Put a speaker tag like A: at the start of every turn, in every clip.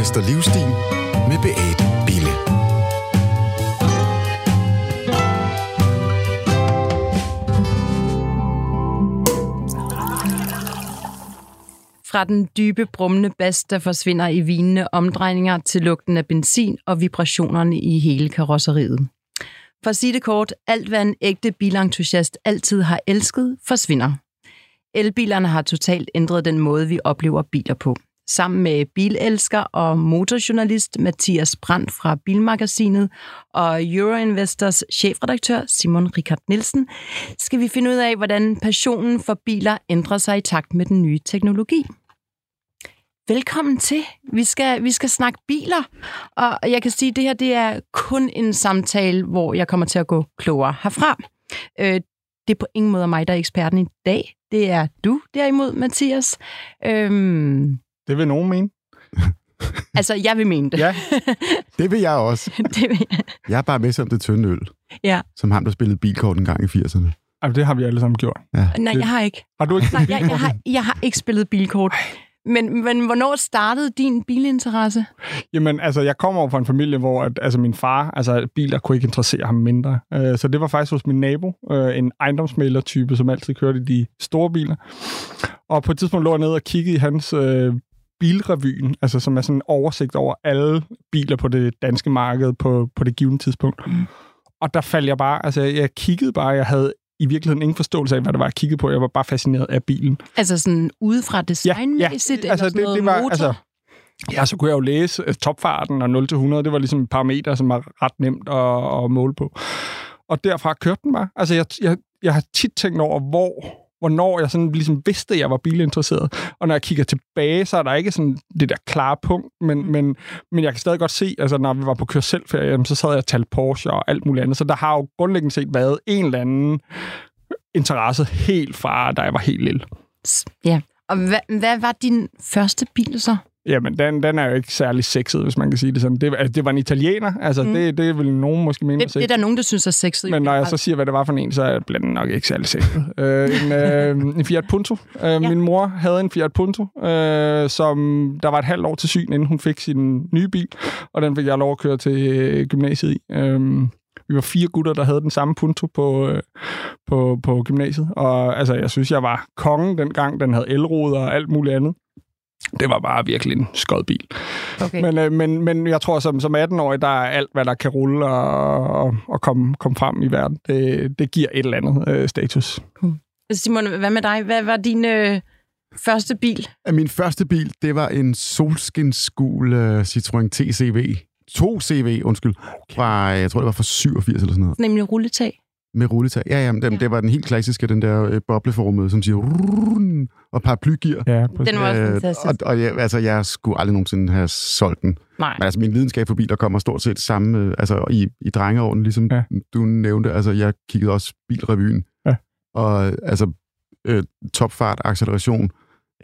A: Madfest og Livsstil med Beate Bille.
B: Fra den dybe, brummende bas, der forsvinder i vinende omdrejninger til lugten af benzin og vibrationerne i hele karosseriet. For at sige det kort, alt hvad en ægte bilentusiast altid har elsket, forsvinder. Elbilerne har totalt ændret den måde, vi oplever biler på sammen med bilelsker og motorjournalist Mathias Brandt fra Bilmagasinet og Euroinvestors chefredaktør Simon Richard Nielsen, skal vi finde ud af, hvordan passionen for biler ændrer sig i takt med den nye teknologi. Velkommen til. Vi skal, vi skal snakke biler, og jeg kan sige, at det her det er kun en samtale, hvor jeg kommer til at gå klogere herfra. Øh, det er på ingen måde mig, der er eksperten i dag. Det er du derimod, Mathias. Øhm,
C: det vil nogen mene.
B: altså, jeg vil mene det.
C: ja,
A: det vil jeg også.
B: det vil jeg.
A: jeg er bare med som det tynde øl.
B: Ja.
A: Som ham, der spillede bilkort en gang i 80'erne.
C: Altså, det har vi alle sammen gjort. Ja.
B: Nej, jeg har ikke.
C: Har du ikke
B: Nej, jeg, jeg, har, jeg har ikke spillet bilkort. Men, men hvornår startede din bilinteresse?
C: Jamen, altså, jeg kommer over fra en familie, hvor at, altså, min far, altså, biler kunne ikke interessere ham mindre. Øh, så det var faktisk hos min nabo, øh, en ejendomsmaler-type, som altid kørte de store biler. Og på et tidspunkt lå jeg nede og kiggede i hans øh, Bilrevyen, altså som er sådan en oversigt over alle biler på det danske marked på, på det givende tidspunkt. Mm. Og der faldt jeg bare, altså jeg kiggede bare, jeg havde i virkeligheden ingen forståelse af, hvad det var, jeg kiggede på. Jeg var bare fascineret af bilen.
B: Altså sådan udefra designmæssigt?
C: Ja,
B: ja. altså
C: det, det var,
B: motor?
C: altså, Ja, så kunne jeg jo læse øh, topfarten og 0-100, det var ligesom parametre, som var ret nemt at, at måle på. Og derfra kørte den bare. Altså, jeg, jeg, jeg har tit tænkt over, hvor hvornår jeg sådan ligesom vidste, at jeg var bilinteresseret. Og når jeg kigger tilbage, så er der ikke sådan det der klare punkt, men, mm. men, men jeg kan stadig godt se, altså når vi var på kørselferie, så sad jeg og talte Porsche og alt muligt andet. Så der har jo grundlæggende set været en eller anden interesse helt fra, da jeg var helt lille.
B: Ja, og hvad, hvad var din første bil så?
C: Jamen, den, den er jo ikke særlig sexet, hvis man kan sige det sådan. Det, altså, det var en italiener, altså mm. det, det vil nogen måske mene
B: det, det er der nogen, der synes er sexet.
C: Men når jeg så siger, hvad det var for en, så bliver den nok ikke særlig sexet. øh, en, øh, en Fiat Punto. Øh, ja. Min mor havde en Fiat Punto, øh, som der var et halvt år til syn, inden hun fik sin nye bil, og den fik jeg lov at køre til øh, gymnasiet i. Øh, vi var fire gutter, der havde den samme punto på, øh, på, på gymnasiet. Og altså, jeg synes, jeg var kongen dengang. Den havde elroder og alt muligt andet det var bare virkelig en skød bil.
B: Okay.
C: Men, øh, men, men jeg tror, som, som 18-årig, der er alt, hvad der kan rulle og, og, komme, komme frem i verden. Det, det giver et eller andet øh, status. Hmm.
B: Altså, Simon, hvad med dig? Hvad var din øh, første bil?
A: Min første bil, det var en solskinsgul øh, Citroën TCV. 2CV, undskyld. Okay. Fra, øh, jeg tror, det var fra 87 eller sådan noget.
B: Nemlig rulletag.
A: Med rulletag. Ja, jamen, dem, ja. det var den helt klassiske, den der øh, bobleformede, som siger rrrrn, og paraplygear.
C: Ja, præcis. den var
B: også fantastisk.
A: Og, og jeg, altså, jeg skulle aldrig nogensinde have solgt den.
B: Nej.
A: Men altså, min lidenskab for biler kommer stort set samme, øh, altså i, i drengeården, ligesom
C: ja.
A: du nævnte. Altså, jeg kiggede også Bilrevyen.
C: Ja.
A: Og altså, øh, topfart, acceleration,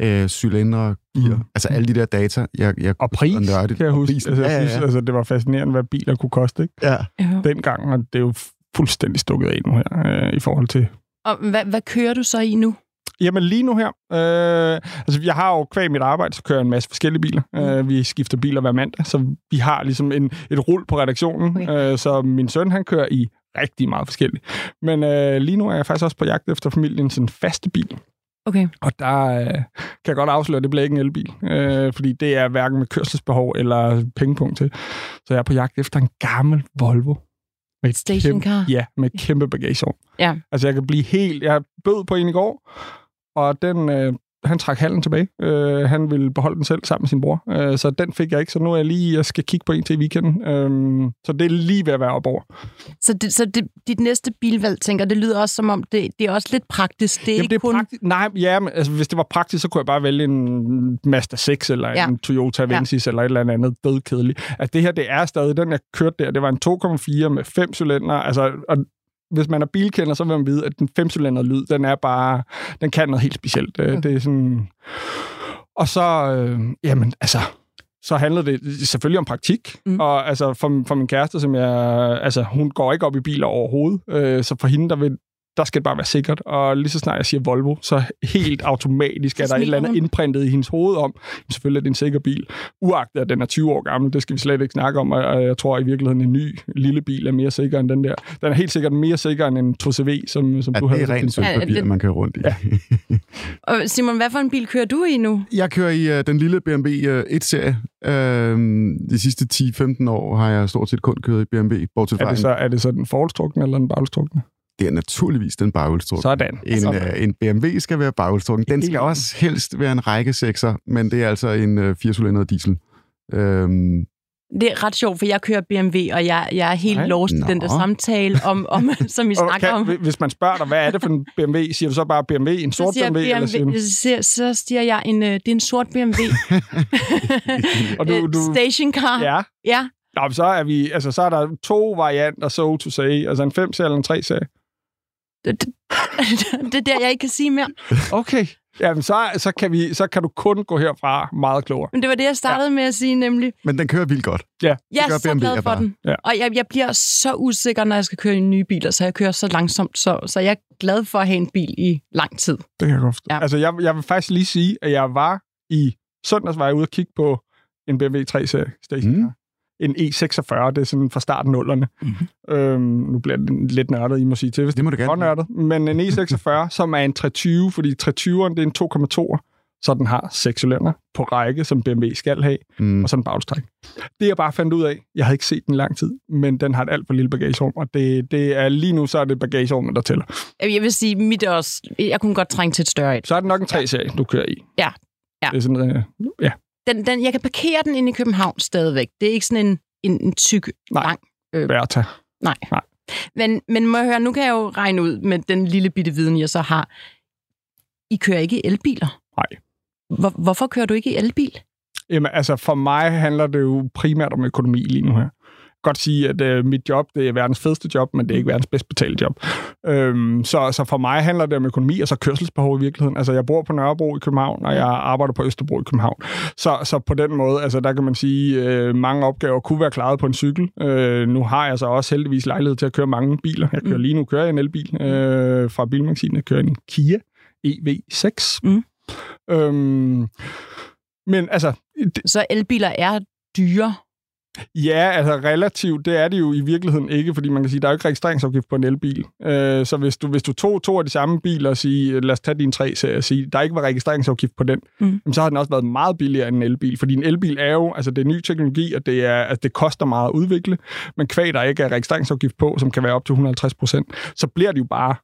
A: øh, cylindre, gear,
C: mm.
A: altså alle de der data. Jeg, jeg,
C: og pris,
A: og nørdigt,
C: kan jeg huske. Altså, jeg
A: ja, ja, ja.
C: Altså, det var fascinerende, hvad biler kunne koste, ikke?
A: Ja.
B: ja.
C: Dengang, og det er jo fuldstændig stukket af nu her, øh, i forhold til...
B: Og hvad, hvad kører du så i nu?
C: Jamen lige nu her, øh, altså jeg har jo kvæg mit arbejde, så kører jeg en masse forskellige biler.
B: Mm.
C: Øh, vi skifter biler hver mandag, så vi har ligesom en, et rul på redaktionen.
B: Okay.
C: Øh, så min søn, han kører i rigtig meget forskelligt. Men øh, lige nu er jeg faktisk også på jagt efter familiens en faste bil.
B: Okay.
C: Og der øh, kan jeg godt afsløre, at det bliver ikke en elbil, øh, fordi det er hverken med kørselsbehov eller pengepunkt til. Så jeg er på jagt efter en gammel Volvo. Med et
B: Stationcar?
C: Kæmpe, ja, med kæmpe bagagerum.
B: Ja.
C: Altså, jeg kan blive helt... Jeg bød på en i går, og den... Øh, han trak halen tilbage. Øh, han ville beholde den selv sammen med sin bror. Øh, så den fik jeg ikke, så nu er jeg lige... Jeg skal kigge på en til i weekenden. Øh, så det er lige ved at være op over.
B: Så, det, så det, dit næste bilvalg, tænker det lyder også som om, det, det er også lidt praktisk. Det er
C: Jamen,
B: ikke
C: det er
B: kun...
C: praktisk. Nej, ja, men, altså, hvis det var praktisk, så kunne jeg bare vælge en Mazda 6 eller
B: Ja.
C: ja. en Toyota Avensis ja. eller et eller andet dødkedeligt. Altså, det her, det er stadig... Den, jeg kørte der, det var en 2,4 med fem cylinder. Altså, og hvis man er bilkender, så vil man vide, at den femcylinder lyd, den er bare... Den kan noget helt specielt. Okay. Det er sådan... Og så... Øh, jamen, altså så handler det selvfølgelig om praktik.
B: Mm.
C: Mm. Og altså for, for min kæreste, som jeg... Altså, hun går ikke op i biler overhovedet. Øh, så for hende, der vil der skal det bare være sikkert. Og lige så snart jeg siger Volvo, så helt automatisk er der et eller andet indprintet i hendes hoved om, "Jamen, selvfølgelig er det en sikker bil. Uagtet at den er 20 år gammel, det skal vi slet ikke snakke om, og jeg tror i virkeligheden, en ny lille bil er mere sikker end den der. Den er helt sikkert mere sikker end en 2CV, som, som
A: At
C: du
A: det
C: havde.
A: er rent sølvpapir,
B: Ja, det-
A: man kører rundt i.
C: Ja.
B: Og Simon, hvad for en bil kører du i nu?
A: Jeg kører i uh, den lille BMW uh, 1-serie. Uh, de sidste 10-15 år har jeg stort set kun kørt i BMW, bortset
C: Er
A: fra
C: det, så, er det så den forholdstrukne eller den bagholdstrukne?
A: Det er naturligvis den baghjulstrukne.
C: Sådan.
A: En,
C: Sådan.
A: uh, en BMW skal være baghjulstrukken. Den skal også helst være en række sekser, men det er altså en uh, 4-cylindret diesel. Øhm,
B: Det er ret sjovt, for jeg kører BMW, og jeg, jeg er helt
C: Nej.
B: lost i den der samtale, om, om, som vi snakker om.
C: kan, hvis man spørger dig, hvad er det for en BMW, siger du så bare BMW, en
B: Så
C: sort
B: siger,
C: BMW, eller siger du?
B: BMW, så, siger, så siger jeg, en, øh, det er en sort BMW.
C: Og du,
B: Øh,
C: du,
B: Stationcar.
C: ja.
B: ja.
C: Nå, men så er vi, altså så er der to varianter, so to say, altså en 5 eller en 3 serie.
B: Det, det, det er der, jeg ikke kan sige mere.
C: Okay. Jamen, så, så, kan vi, så kan du kun gå herfra meget klogere.
B: Men det var det, jeg startede ja. med at sige, nemlig.
A: men den kører vildt godt.
B: Jeg er så
A: BMW
B: glad for
A: bare.
B: den.
C: Ja.
B: Og jeg, jeg bliver så usikker, når jeg skal køre i nye biler, så jeg kører så langsomt. Så, så jeg er glad for at have en bil i lang tid.
C: Det kan jeg godt forstå.
B: Ja.
C: Ja. Altså, jeg, jeg vil faktisk lige sige, at jeg var i søndags var jeg ude og kigge på en BMW 3-serie stationcar.
A: Mm.
C: En E46, det er sådan fra starten nullerne. Mm. Øhm, nu bliver det lidt nørdet, I må sige til, hvis
A: Det må du
C: for
A: gerne.
C: nørdet. Men en E46, som er en 320, fordi 320'eren det er en 2,2, så den har seks cylinder på række, som BMW skal have,
A: Mm.
C: og så en bagstræk. Det jeg bare fandt ud af, jeg havde ikke set den i lang tid, men den har et alt for lille bagagerum, og det, det er lige nu, så er det bagagerummet, der tæller.
B: Jeg vil sige, mit er også... Jeg kunne godt trænge til et større et.
C: Så er det nok en 3-serie, du kører i.
B: Ja. Ja.
C: Det er sådan, øh, ja.
B: Den, den, jeg kan parkere den inde i København stadigvæk. Det er ikke sådan en, en, en tyk,
C: Nej.
B: lang... Øh,
C: Bertha.
B: men, men må jeg høre, nu kan jeg jo regne ud med den lille bitte viden, jeg så har. I kører ikke i elbiler?
C: Nej.
B: Hvor, hvorfor kører du ikke i elbil?
C: Jamen, altså for mig handler det jo primært om økonomi lige nu her. Godt sige, at øh, mit job, det er verdens fedeste job, men det er ikke verdens bedst betalte job. Øhm, så, så for mig handler det om økonomi, og så kørselsbehov i virkeligheden. Altså, jeg bor på Nørrebro i København, og jeg arbejder på Østerbro i København. Så, så på den måde, altså, der kan man sige, øh, mange opgaver kunne være klaret på en cykel. Øh, nu har jeg så også heldigvis lejlighed til at køre mange biler. Jeg kører
B: Mm.
C: lige nu kører jeg en elbil øh, fra Bilmagasinet. Jeg kører en Kia EV6.
B: Mm.
C: Øhm, men altså, det,
B: Så elbiler er dyre.
C: Ja, altså relativt, det er det jo i virkeligheden ikke, fordi man kan sige, der er jo ikke registreringsafgift på en elbil. Øh, så hvis du, hvis du tog to af de samme biler og sige, lad os tage din tre serie og sige, der ikke var registreringsafgift på den,
B: Mm.
C: jamen, så har den også været meget billigere end en elbil. Fordi en elbil er jo, altså det er ny teknologi, og det, er, altså, det koster meget at udvikle, men kvæg der ikke er registreringsafgift på, som kan være op til 150 procent, så bliver det jo bare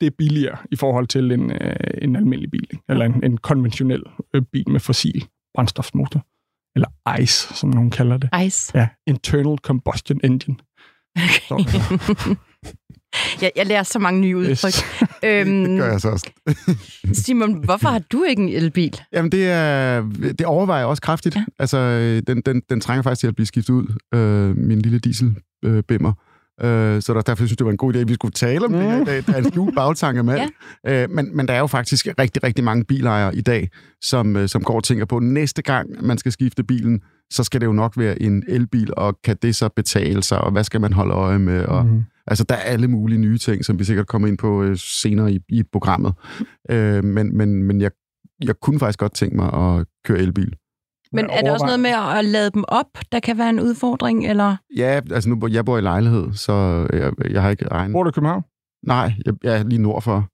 C: det er billigere i forhold til en, øh, en almindelig bil, ikke? eller en, en konventionel øh, bil med fossil brændstofsmotor. Eller ICE, som nogen kalder det.
B: Ice.
C: Ja, Internal Combustion Engine.
B: Okay. jeg, jeg lærer så mange nye udtryk. øhm,
A: Det gør jeg så også.
B: Simon, hvorfor har du ikke en elbil?
A: Jamen, det, er, det overvejer jeg også kraftigt.
B: Ja.
A: Altså, øh, den, den, den trænger faktisk til at blive skiftet ud, øh, min lille dieselbimmer. Øh, bimmer. Øh, så der, derfor synes jeg, det var en god idé, at vi skulle tale om mm. det her i dag. Der er en skjult bagtanke med. Ja. Øh, men, men der er jo faktisk rigtig, rigtig mange bilejere i dag, som, øh, som går og tænker på, næste gang man skal skifte bilen, så skal det jo nok være en elbil, og kan det så betale sig, og hvad skal man holde øje med? Og,
C: Mm.
A: Altså, der er alle mulige nye ting, som vi sikkert kommer ind på øh, senere i, i programmet. Øh, men men, men jeg, jeg kunne faktisk godt tænke mig at køre elbil.
B: Men er det også noget med at lade dem op, der kan være en udfordring, eller?
A: Ja, altså nu jeg bor i lejlighed, så jeg, jeg har ikke egen...
C: Bor du i København?
A: Nej, jeg, jeg er lige nord for.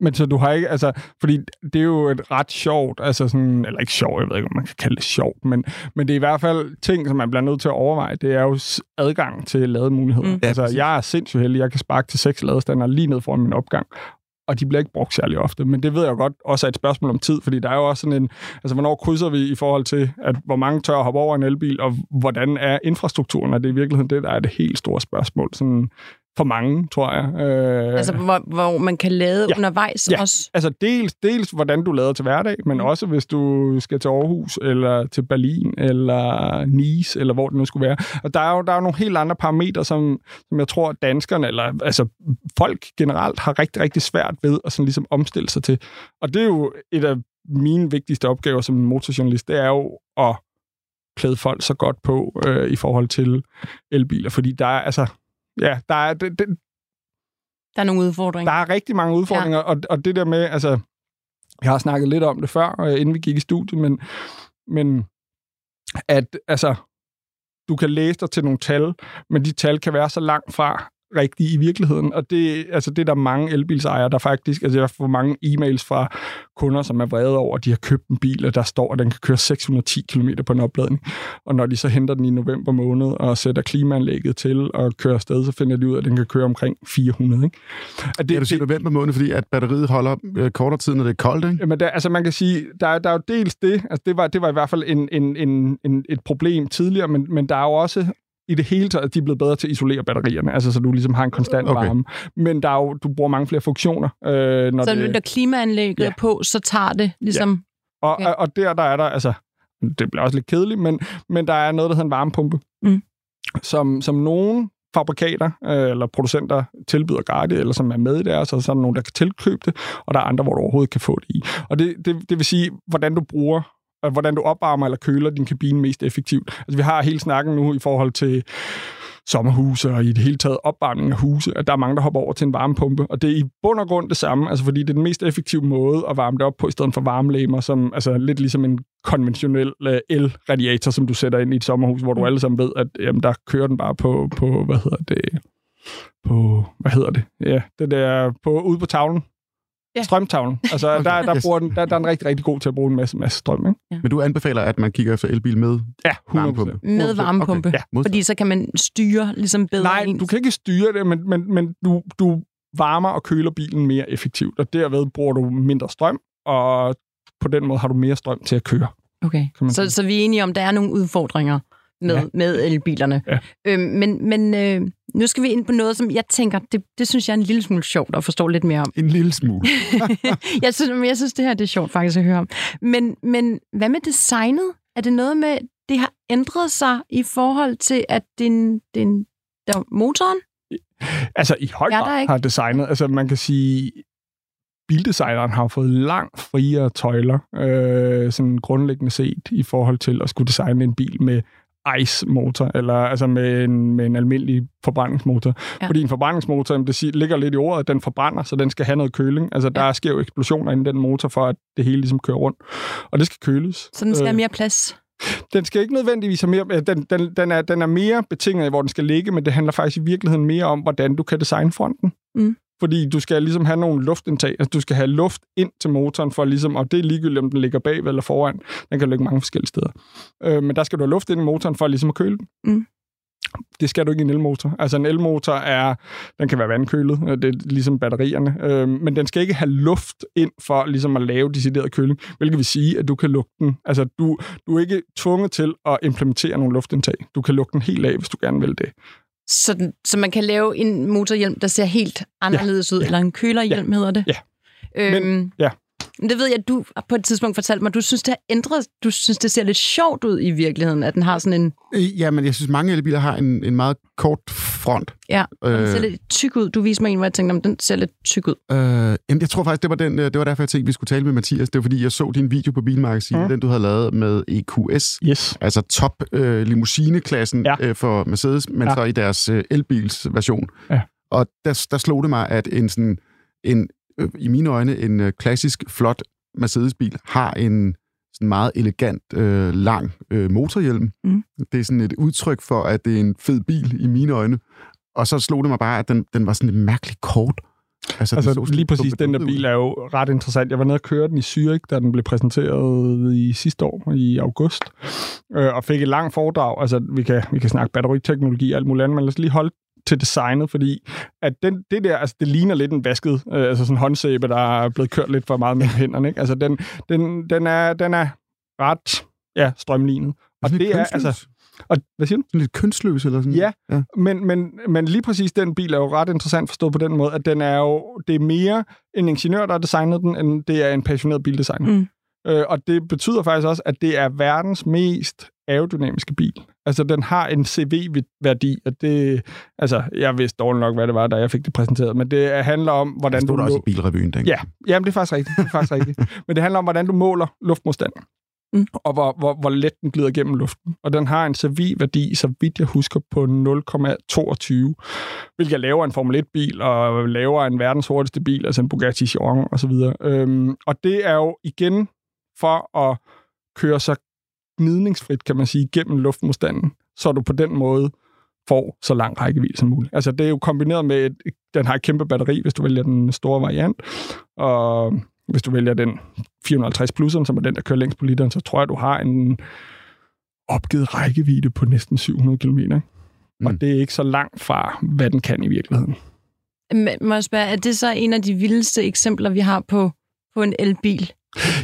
C: Men så du har ikke, altså, fordi det er jo et ret sjovt, altså sådan, eller ikke sjovt, jeg ved ikke, om man kan kalde det sjovt, men, men det er i hvert fald ting, som man bliver nødt til at overveje, det er jo adgang til lademuligheder.
B: Mm.
A: Ja,
C: Altså, jeg er sindssygt heldig, jeg kan sparke til seks ladestander lige ned foran min opgang, og de bliver ikke brugt særlig ofte. Men det ved jeg jo godt også er et spørgsmål om tid, fordi der er jo også sådan en, altså hvornår krydser vi i forhold til, at hvor mange tør at hoppe over en elbil, og hvordan er infrastrukturen, og det er i virkeligheden det, der er det helt store spørgsmål. Sådan, for mange, tror jeg. Øh,
B: Altså, hvor, hvor man kan lade
C: Ja.
B: undervejs
C: Ja.
B: også?
C: Altså dels, dels hvordan du lader til hverdag, men
B: Mm.
C: også hvis du skal til Aarhus, eller til Berlin, eller Nice, eller hvor det nu skulle være. Og der er jo, der er nogle helt andre parametre, som, som jeg tror, danskerne, eller altså folk generelt, har rigtig, rigtig svært ved at sådan ligesom omstille sig til. Og det er jo et af mine vigtigste opgaver som motorjournalist, det er jo at klæde folk så godt på øh, i forhold til elbiler, fordi der er altså, ja, der er, det, det,
B: Der er nogle udfordringer.
C: Der er rigtig mange udfordringer, ja. og, og det der med, altså, jeg har snakket lidt om det før, øh, inden vi gik i studiet, men, men at altså, du kan læse dig til nogle tal, men de tal kan være så langt fra rigtige i virkeligheden. Og det, altså, det er der mange elbilsejere, der faktisk... Altså, jeg får mange e-mails fra kunder, som er vrede over, at de har købt en bil, og der står, at den kan køre 610 km på en opladning. Og når de så henter den i november måned og sætter klimaanlægget til og kører afsted, så finder de ud af, at den kan køre omkring 400. Ikke?
A: At det, ja, du siger november måned, fordi at batteriet holder øh, kortere tid, når det er koldt, ikke?
C: Jamen, der, altså man kan sige, der, der er jo dels det, altså det var, det var i hvert fald en, en, en, en, et problem tidligere, men, men der er jo også i det hele taget, de er blevet bedre til at isolere batterierne, altså så du ligesom har en konstant okay. varme. Men der er jo, du bruger mange flere funktioner. Øh,
B: når så det, når klimaanlægget ja. er på, så tager det ligesom...
C: Ja. Og, okay. og, og der, der er der, altså, det bliver også lidt kedeligt, men, men der er noget, der hedder en varmepumpe, mm. som, som nogen fabrikater øh, eller producenter tilbyder gratis, eller som er med i det, så, så er der nogen, der kan tilkøbe det, og der er andre, hvor du overhovedet kan få det i. Og det, det, det vil sige, hvordan du bruger hvordan du opvarmer eller køler din kabine mest effektivt. Altså, vi har hele snakken nu i forhold til sommerhuse og i det hele taget opvarmning af huse, at der er mange, der hopper over til en varmepumpe. Og det er i bund og grund det samme, altså fordi det er den mest effektive måde at varme det op på, i stedet for varmelæmer, som altså lidt ligesom en konventionel uh, el-radiator, som du sætter ind i et sommerhus, hvor du mm. alle sammen ved, at jamen, der kører den bare på, på hvad hedder det, på, hvad hedder det? Ja, det der på, ude på tavlen ja. strømtavlen. Altså, okay. der, der, yes. bruger den, der, der er den rigtig, rigtig god til at bruge en masse, masse strøm. Ikke?
A: Ja. Men du anbefaler, at man kigger efter elbil med
C: ja,
A: 100%. varmepumpe?
B: Med varmepumpe. Okay. Ja. Fordi så kan man styre ligesom bedre
C: Nej, ens. du kan ikke styre det, men, men, men du, du varmer og køler bilen mere effektivt, og derved bruger du mindre strøm, og på den måde har du mere strøm til at køre.
B: Okay, så, så vi er enige om, at der er nogle udfordringer med, ja. med elbilerne. Ja. Øhm, men men øh, nu skal vi ind på noget, som jeg tænker, det, det synes jeg er en lille smule sjovt at forstå lidt mere om.
A: En lille smule.
B: jeg, synes, jeg synes, det her det er sjovt faktisk at høre om. Men, men hvad med designet? Er det noget med, det har ændret sig i forhold til, at din, din der, motoren?
C: Altså i høj grad har designet, altså man kan sige, bildesigneren har fået langt friere tøjler, øh, sådan grundlæggende set, i forhold til at skulle designe en bil med ICE-motor, eller altså med en, med en almindelig forbrændingsmotor. Ja. Fordi en forbrændingsmotor, det ligger lidt i ordet, at den forbrænder, så den skal have noget køling. Altså, der ja. sker jo eksplosioner inden den motor, for at det hele ligesom kører rundt. Og det skal køles.
B: Så den skal øh, have mere plads?
C: Den skal ikke nødvendigvis have mere... Den, den, den, er, den er mere betinget af, hvor den skal ligge, men det handler faktisk i virkeligheden mere om, hvordan du kan designe fronten. Mm. Fordi du skal ligesom have nogle luftindtag. Altså, du skal have luft ind til motoren, for ligesom, og det er ligegyldigt, om den ligger bagved eller foran. Den kan ligge mange forskellige steder. Øh, men der skal du have luft ind i motoren, for ligesom at køle den. Mm. Det skal du ikke i en elmotor. Altså en elmotor er, den kan være vandkølet, det er ligesom batterierne, øh, men den skal ikke have luft ind for ligesom at lave decideret køling, hvilket vil sige, at du kan lukke den. Altså du, du er ikke tvunget til at implementere nogle luftindtag. Du kan lukke den helt af, hvis du gerne vil det.
B: Så, så man kan lave en motorhjelm, der ser helt anderledes ja. ud, eller en kølerhjelm ja. hedder det.
C: Ja. Øhm, Men, ja.
B: Det ved jeg, at du på et tidspunkt fortalte mig, du synes, det har ændret, du synes, det ser lidt sjovt ud i virkeligheden, at den har sådan en...
A: Øh, ja, men jeg synes, mange elbiler har en, en meget kort front.
B: Ja, og den ser øh, lidt tyk ud. Du viste mig en, hvor jeg tænkte, om den ser lidt tyk ud.
A: Øh, jamen, jeg tror faktisk, det var, den, det var derfor, jeg tænkte, vi skulle tale med Mathias. Det var, fordi jeg så din video på Bilmagasinet, mm. den du havde lavet med EQS.
C: Yes.
A: Altså top øh, limousineklassen ja. øh, for Mercedes, men ja. så i deres øh, elbilsversion. Ja. Og der, der slog det mig, at en sådan en, øh, i mine øjne en øh, klassisk, flot Mercedes-bil har en sådan meget elegant, øh, lang øh, motorhjelm. Mm. Det er sådan et udtryk for, at det er en fed bil i mine øjne. Og så slog det mig bare, at den, den var sådan lidt mærkeligt kort.
C: Altså, altså så, lige præcis, den der bil er jo ret interessant. Jeg var nede og køre den i Zürich, da den blev præsenteret i sidste år, i august, øh, og fik et langt foredrag. Altså, vi kan, vi kan snakke batteriteknologi og alt muligt andet, men lad os lige holde til designet, fordi at den, det der, altså det ligner lidt en vasket, øh, altså sådan en håndsæbe, der er blevet kørt lidt for meget med hænderne, ikke? Altså den, den, den, er, den er ret, ja, strømlignet.
A: Og det er, altså,
C: og, hvad siger du?
A: Sådan lidt kønsløs eller sådan
C: Ja, ja. Men, men, men lige præcis den bil er jo ret interessant forstået på den måde, at den er jo, det er mere en ingeniør, der har designet den, end det er en passioneret bildesigner. Mm. Øh, og det betyder faktisk også, at det er verdens mest aerodynamiske bil. Altså, den har en CV-værdi, og det... Altså, jeg vidste dårligt nok, hvad det var, da jeg fik det præsenteret, men det handler om, hvordan
A: det
C: du...
A: Det også i bilrevyen,
C: Ja, jamen, det er faktisk rigtigt. Det er faktisk rigtigt. Men det handler om, hvordan du måler luftmodstand.
B: Mm.
C: og hvor, hvor, hvor let den glider gennem luften. Og den har en servi-værdi, så vidt jeg husker, på 0,22, hvilket er lavere en Formel 1-bil, og lavere en verdens hurtigste bil, altså en Bugatti Chiron osv. Øhm, og det er jo igen for at køre sig gnidningsfrit, kan man sige, gennem luftmodstanden, så du på den måde får så lang rækkevidde som muligt. Altså det er jo kombineret med, et, den har et kæmpe batteri, hvis du vælger den store variant, og hvis du vælger den 450 plusseren, som er den, der kører længst på literen, så tror jeg, du har en opgivet rækkevidde på næsten 700 km. Mm. Og det er ikke så langt fra, hvad den kan i virkeligheden.
B: Men Må jeg spørge, er det så en af de vildeste eksempler, vi har på, på en elbil?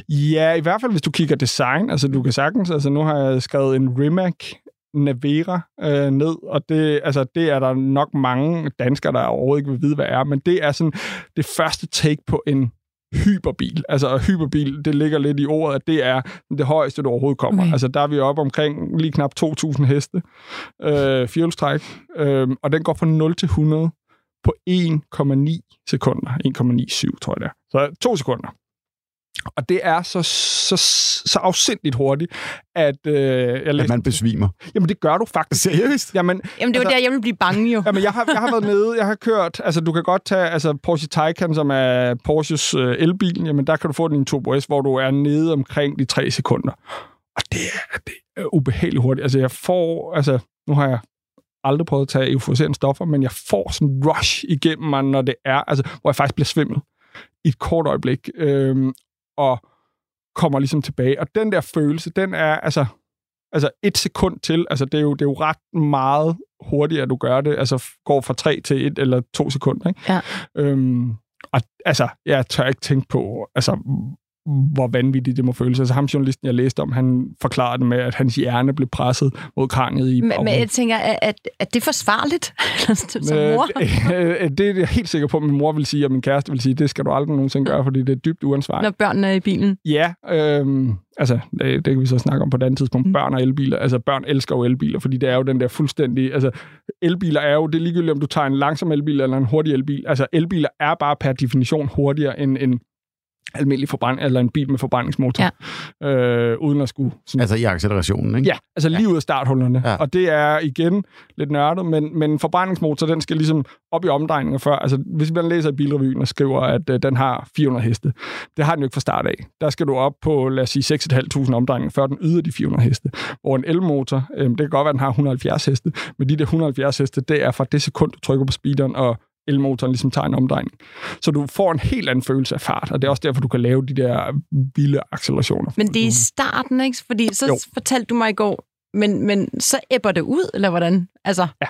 C: Ja, i hvert fald hvis du kigger design. Altså du kan sagtens, altså nu har jeg skrevet en Rimac Navera øh, ned, og det, altså, det er der nok mange danskere, der overhovedet ikke vil vide, hvad er, men det er sådan det første take på en hyperbil. Altså hyperbil, det ligger lidt i ordet, at det er det højeste, du overhovedet kommer.
B: Okay.
C: Altså der er vi oppe omkring lige knap 2.000 heste øh, fjolstræk, øh, og den går fra 0 til 100 på 1,9 sekunder. 1,97 tror jeg det er. Så to sekunder. Og det er så, så, så afsindigt hurtigt, at øh, jeg
A: At
C: læste...
A: man besvimer.
C: Jamen, det gør du faktisk.
A: Seriøst?
C: Jamen,
B: Jamen, det var
C: Altså-
B: der, jeg ville blive bange jo.
C: Jamen, jeg har, jeg har været nede, jeg har kørt, altså du kan godt tage altså, Porsche Taycan, som er Porsches øh, elbil, jamen der kan du få den i en Turbo S, hvor du er nede omkring de tre sekunder. Og det er, det er ubehageligt hurtigt. Altså jeg får, altså nu har jeg aldrig prøvet at tage euforiserende stoffer, men jeg får sådan en rush igennem mig, når det er, altså hvor jeg faktisk bliver svimmel i et kort øjeblik, øhm, og kommer ligesom tilbage. Og den der følelse, den er altså, altså et sekund til, altså det er jo, det er jo ret meget hurtigere, at du gør det, altså går fra tre til et eller to sekunder. Ikke?
B: Ja.
C: Øhm, og altså, jeg tør ikke tænke på, altså, hvor vanvittigt det må føles. Altså ham journalisten, jeg læste om, han forklarede det med, at hans hjerne blev presset mod kraniet i
B: Men, men jeg tænker, er, er, er det forsvarligt som mor?
C: Øh, det, det er jeg helt sikker på, at min mor vil sige, og min kæreste vil sige, det skal du aldrig nogensinde gøre, fordi det er dybt uansvarligt.
B: Når børnene er i bilen.
C: Ja, øhm, altså, det, det kan vi så snakke om på et andet tidspunkt.
B: Mm.
C: Børn og elbiler. Altså, børn elsker jo elbiler, fordi det er jo den der fuldstændig... Altså, elbiler er jo... Det er ligegyldigt, om du tager en langsom elbil eller en hurtig elbil. Altså, elbiler er bare per definition hurtigere end en almindelig forbrænd eller en bil med forbrændingsmotor. Ja. Øh, uden at skulle... Sådan,
A: Altså i accelerationen, ikke?
C: Ja, altså lige ud af starthullerne.
A: Ja.
C: Ja. Og det er igen lidt nørdet, men, men en forbrændingsmotor, den skal ligesom op i omdrejninger før. Altså, hvis man læser i bilrevyen og skriver, at uh, den har 400 heste, det har den jo ikke fra start af. Der skal du op på, lad os sige, 6.500 omdrejninger, før den yder de 400 heste. Hvor en elmotor, øh, det kan godt være, at den har 170 heste, men de der 170 heste, det er fra det sekund, du trykker på speederen, og elmotoren ligesom tager en omdrejning. Så du får en helt anden følelse af fart, og det er også derfor, du kan lave de der vilde accelerationer.
B: Men det er i starten, ikke? Fordi så
C: Jo.
B: fortalte du mig i går, men, men så æbber det ud, eller hvordan? Altså,
A: Ja,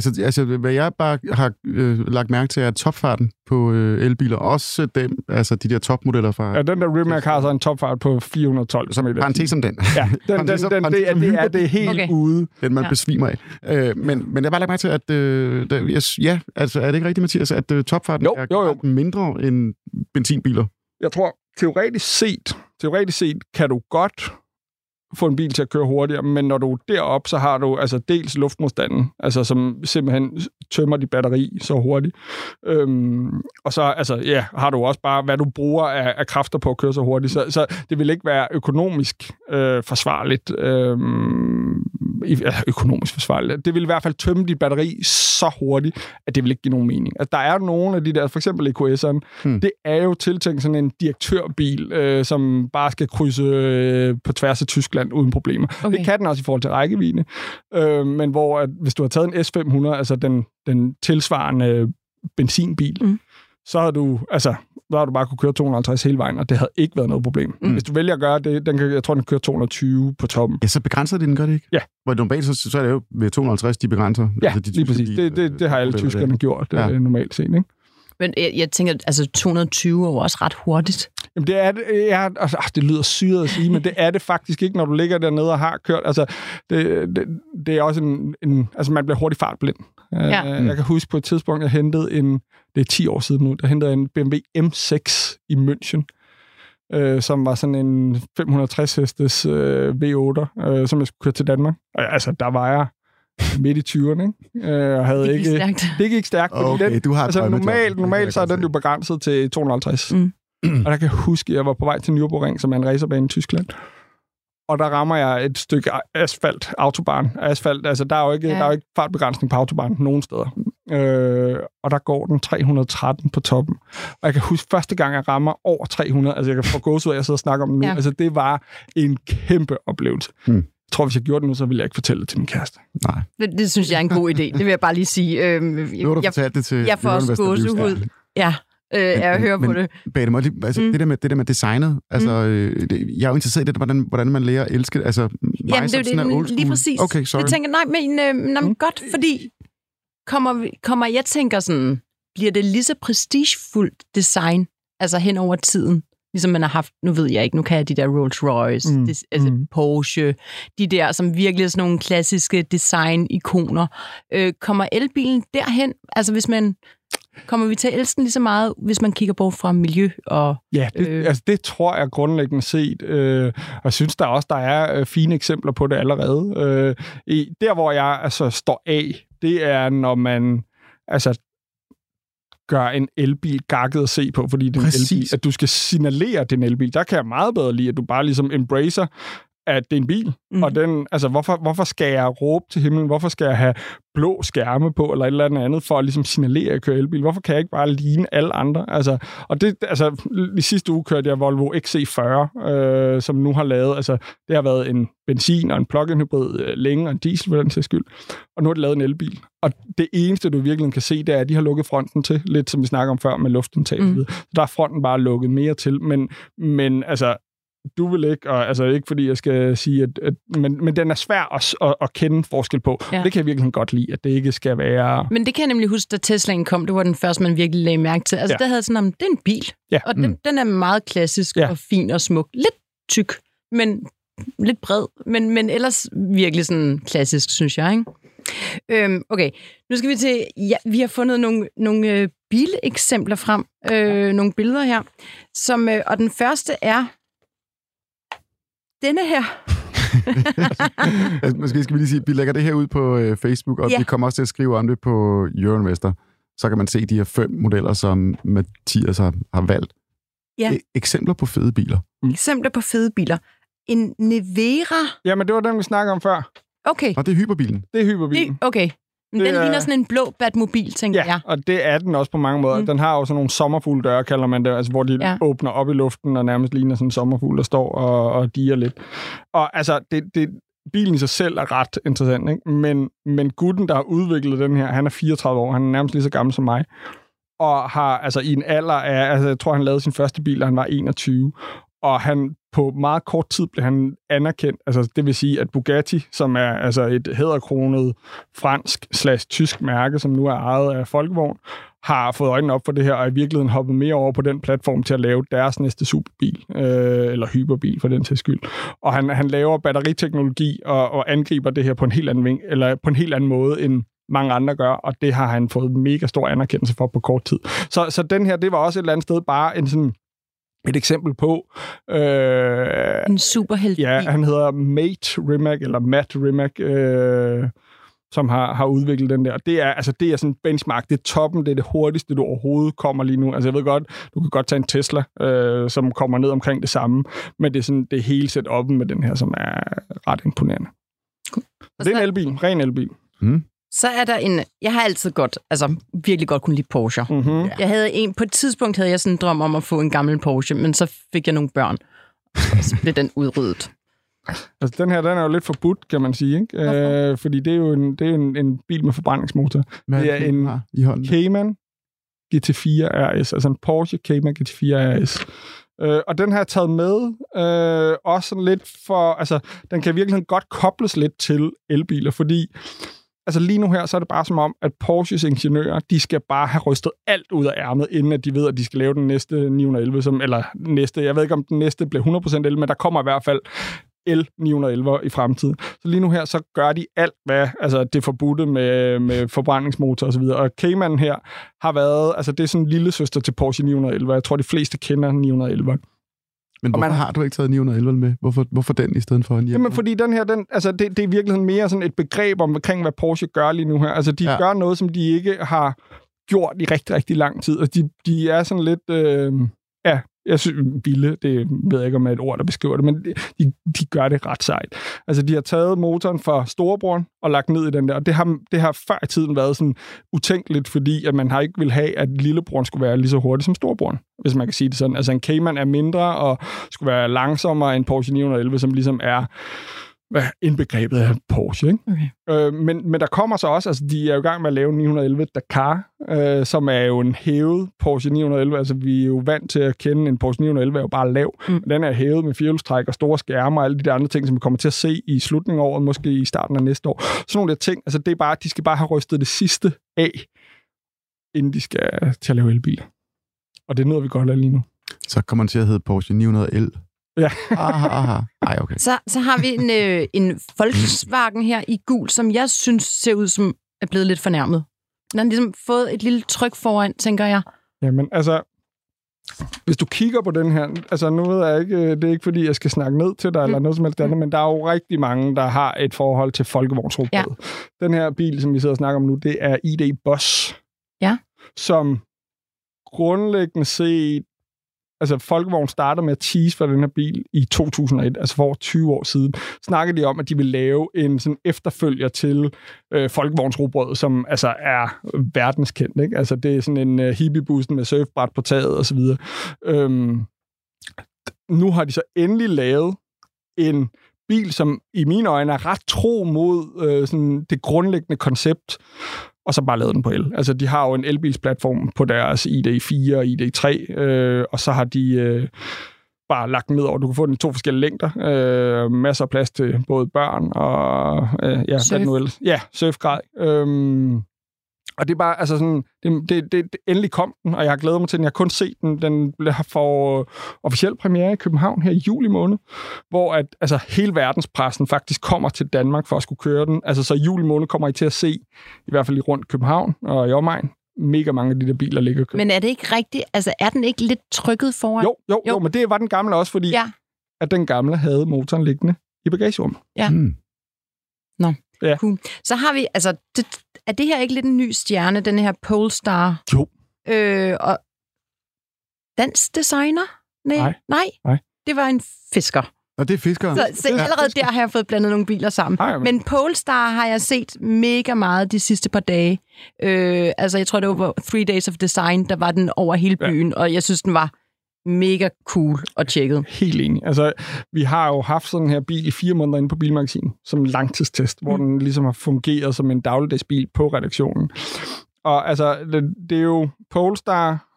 A: så, altså, hvad jeg bare har øh, lagt mærke til, er at topfarten på øh, elbiler, også dem, altså de der topmodeller fra...
C: Ja, den der Rimac har så en topfart på 412, som et
A: Parentes om den.
C: Ja, den, den,
A: om-
C: den, det, er, det er det er helt
B: Okay.
C: ude.
A: Den, man ja.
B: Ja.
A: besvimer af. Øh, men, men jeg har bare lagt mærke til, at øh, der, yes, ja, altså, er det ikke rigtigt, Mathias, at øh, topfarten
C: Jo,
A: er
C: jo, jo.
A: mindre end benzinbiler?
C: Jeg tror, teoretisk set, teoretisk set kan du godt få en bil til at køre hurtigere, men når du er deroppe, så har du altså dels luftmodstanden, altså som simpelthen tømmer dit batteri så hurtigt. Øhm, og så altså, ja, har du også bare, hvad du bruger af, af kræfter på at køre så hurtigt. Så, så det vil ikke være økonomisk øh, forsvarligt. I, ja, økonomisk forsvarligt. Det vil i hvert fald tømme dit batteri så hurtigt, at det vil ikke give nogen mening. Altså, der er nogle af de der, for eksempel EQS'eren,
A: Hmm.
C: det er jo tiltænkt sådan en direktørbil, øh, som bare skal krydse øh, på tværs af Tyskland uden problemer. Okay. Det kan den også i forhold til rækkevidde. Øh, men hvor at, hvis du har taget en S500, altså den, den tilsvarende benzinbil,
B: Mm.
C: så har du, altså, så har du bare kunne køre 250 hele vejen, og det havde ikke været noget problem.
B: Mm.
C: Hvis du vælger at gøre det, den kan, jeg tror, den kører 220 på toppen.
A: Ja, så begrænser de den, gør det ikke?
C: Ja.
A: Hvor normalt, så, så er det jo ved 250, de begrænser.
C: Ja,
A: altså, de
C: lige præcis.
A: tyske
C: Det, det, det har alle tyskerne gjort
A: Ja.
C: ja. normalt set, ikke?
B: men jeg, jeg tænker, altså 220 er jo også ret hurtigt.
C: Jamen, det er det, ja, altså, ah, det lyder syret at sige, men det er det faktisk ikke, når du ligger dernede og har kørt. Altså, det, det, det er også en, en... Altså, man bliver hurtigt fartblind.
B: Ja.
C: Uh, jeg kan huske på et tidspunkt, jeg hentede en... Det er 10 år siden nu, der hentede en BMW M6 i München, øh, som var sådan en 560 hestes øh, V8, øh, som jeg skulle køre til Danmark. Og, altså, der var jeg midt i 20'erne, ikke? Øh, og havde
B: Det gik
C: ikke...
B: stærkt.
C: Det gik stærkt,
A: Okay,
C: den,
A: du har
C: Altså normalt, normalt så er den jo begrænset til 250.
B: Mm.
C: og der kan jeg huske, at jeg var på vej til Nürburgring, som er en racerbane i Tyskland. Og der rammer jeg et stykke asfalt, autobahn. Asfalt, altså der er jo ikke, ja. der er jo ikke fartbegrænsning på autobahn nogen steder. Øh, og der går den 313 på toppen. Og jeg kan huske, første gang jeg rammer over 300, altså jeg kan få gås ud, jeg sidder og snakker om det nu, ja. altså det var en kæmpe oplevelse. Hmm. Jeg tror, hvis jeg gjorde det nu, så ville jeg ikke fortælle det til min kæreste.
A: Nej.
B: Det, det synes jeg er en god idé. Det vil jeg bare lige sige. Øh,
A: nu har du
B: jeg,
A: fortalt det til
B: jeg får også gåsehud. Ja, øh, jeg hører på det.
A: Bag det, altså, mm. det, der med, det der med designet, altså, mm. øh, det, jeg er jo interesseret i det, hvordan, hvordan man lærer at elske Altså,
B: Jamen, det er det, lige præcis.
A: Okay, sorry.
B: Jeg tænker, nej, men, øh, nej, mm. godt, fordi kommer, kommer jeg tænker sådan, bliver det lige så prestigefuldt design, altså hen over tiden, ligesom man har haft, nu ved jeg ikke, nu kan jeg de der Rolls Royce, mm. det, altså mm. Porsche, de der, som virkelig er sådan nogle klassiske design-ikoner. Øh, kommer elbilen derhen? Altså hvis man, kommer vi til at elske den lige så meget, hvis man kigger bort fra miljø og...
C: Ja, det, øh... altså det tror jeg grundlæggende set, øh, og jeg synes der også, der er øh, fine eksempler på det allerede. Øh, i, der, hvor jeg altså står af, det er, når man altså gør en elbil gakket at se på, fordi det er en elbil, at du skal signalere din elbil. Der kan jeg meget bedre lide, at du bare ligesom embracer, at det er en bil. Mm. Og den, altså, hvorfor, hvorfor skal jeg råbe til himlen? Hvorfor skal jeg have blå skærme på, eller et eller andet for at ligesom signalere, at jeg kører elbil? Hvorfor kan jeg ikke bare ligne alle andre? Altså, og det, altså, i sidste uge kørte jeg Volvo XC40, øh, som nu har lavet, altså, det har været en benzin og en plug-in hybrid øh, længe, og en diesel for den sags skyld. Og nu har de lavet en elbil. Og det eneste, du virkelig kan se, det er, at de har lukket fronten til, lidt som vi snakker om før med luftindtag. Mm. Så der er fronten bare lukket mere til, men, men altså, du vil ikke, og altså ikke fordi jeg skal sige, at, at men, men den er svær at, at, at kende forskel på. Ja. Det kan jeg virkelig godt lide, at det ikke skal være...
B: Men det kan jeg nemlig huske, da Teslaen kom, det var den første, man virkelig lagde mærke til. Altså, ja. der havde sådan, om det er en bil, ja. og den, mm. den er meget klassisk ja. og fin og smuk. Lidt tyk, men lidt bred, men, men ellers virkelig sådan klassisk, synes jeg, ikke? Øhm, okay, nu skal vi til... Ja, vi har fundet nogle, nogle øh, bileksempler frem, øh, nogle billeder her, som, øh, og den første er denne her.
A: måske skal vi lige sige, at vi lægger det her ud på øh, Facebook, og ja. vi kommer også til at skrive om det på Euroinvestor. Så kan man se de her fem modeller, som Mathias har, har valgt. Ja. E- eksempler på fede biler.
B: Mm. Eksempler på fede biler. En Nevera.
C: Jamen, det var den, vi snakkede om før.
B: Okay.
A: Og det er hyperbilen.
C: Det er hyperbilen.
B: Det, okay. Men den er... ligner sådan en blå Batmobil, tænker
C: ja,
B: jeg.
C: og det er den også på mange måder. Mm. Den har jo sådan nogle sommerfugldøre, kalder man det, altså, hvor de ja. åbner op i luften og nærmest ligner sådan en sommerfugl, der står og, og diger lidt. Og altså, det, det, bilen i sig selv er ret interessant, ikke? Men, men gutten, der har udviklet den her, han er 34 år, han er nærmest lige så gammel som mig, og har altså i en alder af, altså jeg tror, han lavede sin første bil, da han var 21, og han på meget kort tid blev han anerkendt. Altså, det vil sige, at Bugatti, som er altså et hæderkronet fransk slash tysk mærke, som nu er ejet af Folkevogn, har fået øjnene op for det her, og i virkeligheden hoppet mere over på den platform til at lave deres næste superbil, øh, eller hyperbil for den til skyld. Og han, han laver batteriteknologi og, og angriber det her på en helt anden ving, eller på en helt anden måde end mange andre gør, og det har han fået mega stor anerkendelse for på kort tid. Så, så den her, det var også et eller andet sted bare en sådan et eksempel på...
B: Øh, en superhelt.
C: Ja, han hedder Mate Rimac, eller Matt Rimac, øh, som har, har udviklet den der. Det er, altså, det er sådan en benchmark. Det er toppen, det er det hurtigste, du overhovedet kommer lige nu. Altså, jeg ved godt, du kan godt tage en Tesla, øh, som kommer ned omkring det samme, men det er sådan det hele set op med den her, som er ret imponerende. Cool. Det er en elbil, ren elbil. Mm.
B: Så er der en... Jeg har altid godt, altså virkelig godt kunne lide Porsche. Mm-hmm. Jeg havde en, på et tidspunkt havde jeg sådan en drøm om at få en gammel Porsche, men så fik jeg nogle børn, og så blev den udryddet.
C: Altså, den her, den er jo lidt forbudt, kan man sige, ikke? Øh, fordi det er jo en, det er en, en bil med forbrændingsmotor. Hvad det er en i hånden? Cayman GT4 RS, altså en Porsche Cayman GT4 RS. Øh, og den har jeg taget med, øh, også sådan lidt for, altså, den kan virkelig godt kobles lidt til elbiler, fordi altså lige nu her, så er det bare som om, at Porsches ingeniører, de skal bare have rystet alt ud af ærmet, inden at de ved, at de skal lave den næste 911, som, eller næste, jeg ved ikke, om den næste bliver 100% el, men der kommer i hvert fald L911 i fremtiden. Så lige nu her, så gør de alt, hvad altså det forbudte med, med forbrændingsmotor osv. Og, og Cayman her har været, altså det er sådan en lille søster til Porsche 911. Jeg tror, de fleste kender 911.
A: Men hvorfor man, har du ikke taget 911 med? Hvorfor, hvorfor den i stedet for en
C: hjemme? Jamen, fordi den her, den, altså, det, det er i virkeligheden mere sådan et begreb omkring, hvad Porsche gør lige nu her. Altså, de ja. gør noget, som de ikke har gjort i rigtig, rigtig lang tid. Altså, de, de er sådan lidt... Øh, jeg synes, vilde, det ved jeg ikke, om er et ord, der beskriver det, men de, de gør det ret sejt. Altså, de har taget motoren fra storebroren og lagt ned i den der, og det har, det har før i tiden været sådan utænkeligt, fordi at man har ikke vil have, at lillebroren skulle være lige så hurtig som storebroren, hvis man kan sige det sådan. Altså, en Cayman er mindre og skulle være langsommere end Porsche 911, som ligesom er indbegrebet af Porsche. Ikke? Okay. Øh, men, men der kommer så også, altså de er jo i gang med at lave 911 Dakar, øh, som er jo en hævet Porsche 911. Altså vi er jo vant til at kende, en Porsche 911 er jo bare lav. Mm. Den er hævet med firehjulstræk og store skærme og alle de der andre ting, som vi kommer til at se i slutningen af året, måske i starten af næste år. Sådan nogle der ting, altså det er bare, de skal bare have rystet det sidste af, inden de skal til at lave elbiler. Og det er noget, vi godt af lige nu.
A: Så kommer den til at hedde Porsche 911.
C: Ja.
A: aha, aha. Ej, okay.
B: Så, så har vi en, øh, en Volkswagen her i gul, som jeg synes ser ud som er blevet lidt fornærmet. Den har ligesom fået et lille tryk foran, tænker jeg.
C: Jamen, altså, hvis du kigger på den her, altså nu ved jeg ikke, det er ikke fordi, jeg skal snakke ned til dig mm. eller noget som helst andet, men der er jo rigtig mange, der har et forhold til folkevognsrobotet. Ja. Den her bil, som vi sidder og snakker om nu, det er ID Boss.
B: Ja.
C: Som grundlæggende set altså Folkevogn starter med at tease for den her bil i 2001, altså for 20 år siden, snakkede de om, at de vil lave en sådan efterfølger til øh, Folkevognsrobrød, som altså er verdenskendt. Ikke? Altså det er sådan en øh, hippiebussen med surfbræt på taget osv. Øhm, nu har de så endelig lavet en bil, som i mine øjne er ret tro mod øh, sådan det grundlæggende koncept og så bare lavet den på el. Altså, de har jo en elbilsplatform på deres ID4 og ID3, øh, og så har de øh, bare lagt den ned over. Du kan få den i to forskellige længder. Øh, masser af plads til både børn og... Øh, ja,
B: Surf.
C: nu Ja, surfgrad. Øh, og det er bare, altså sådan, det, det, det, det endelig kom den, og jeg har glædet mig til den. Jeg har kun set den. Den har for officiel premiere i København her i juli måned, hvor at, altså, hele verdenspressen faktisk kommer til Danmark for at skulle køre den. Altså, så i juli måned kommer I til at se, i hvert fald i rundt København og i omegn, mega mange af de der biler ligger
B: Men er det ikke rigtigt? Altså, er den ikke lidt trykket foran?
C: Jo, jo, jo, jo men det var den gamle også, fordi
B: ja.
C: at den gamle havde motoren liggende i bagagerummet.
B: Ja.
A: Mm.
B: Nå,
C: Ja.
B: cool. Så har vi, altså, det, er det her ikke lidt en ny stjerne, den her Polestar?
C: Jo.
B: Øh, og dansk designer?
C: Nej.
B: Nej.
C: Nej.
B: Det var en fisker.
A: Og det er fiskere.
B: Så, så allerede der har jeg fået blandet nogle biler sammen.
C: Nej, men-
B: Men Polestar har jeg set mega meget de sidste par dage. Øh, altså, jeg tror, det var Three Days of Design, der var den over hele
C: Ja.
B: byen, og jeg synes, den var mega cool og tjekket.
C: Helt enig. Altså, vi har jo haft sådan her bil i fire måneder inde på Bilmagasinet, som langtidstest, hvor
B: Mm.
C: den ligesom har fungeret som en dagligdagsbil på redaktionen. Og altså, det, det er jo, Polestar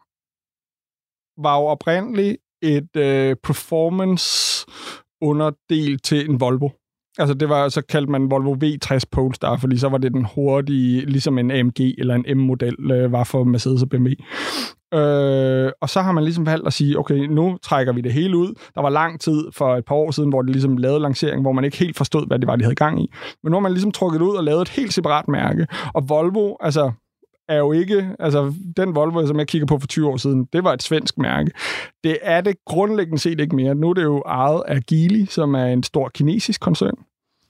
C: var jo oprindeligt et øh, performance underdel til en Volvo. Altså det var, så kaldte man Volvo V60 Polestar, fordi så var det den hurtige, ligesom en AMG eller en M-model øh, var for Mercedes og BMW. Øh, og så har man ligesom valgt at sige, okay, nu trækker vi det hele ud. Der var lang tid for et par år siden, hvor det ligesom lavede lancering, hvor man ikke helt forstod, hvad det var, de havde gang i. Men nu har man ligesom trukket det ud og lavet et helt separat mærke. Og Volvo, altså er jo ikke, altså den Volvo, som jeg kigger på for 20 år siden, det var et svensk mærke. Det er det grundlæggende set ikke mere. Nu er det jo ejet af Geely, som er en stor kinesisk koncern.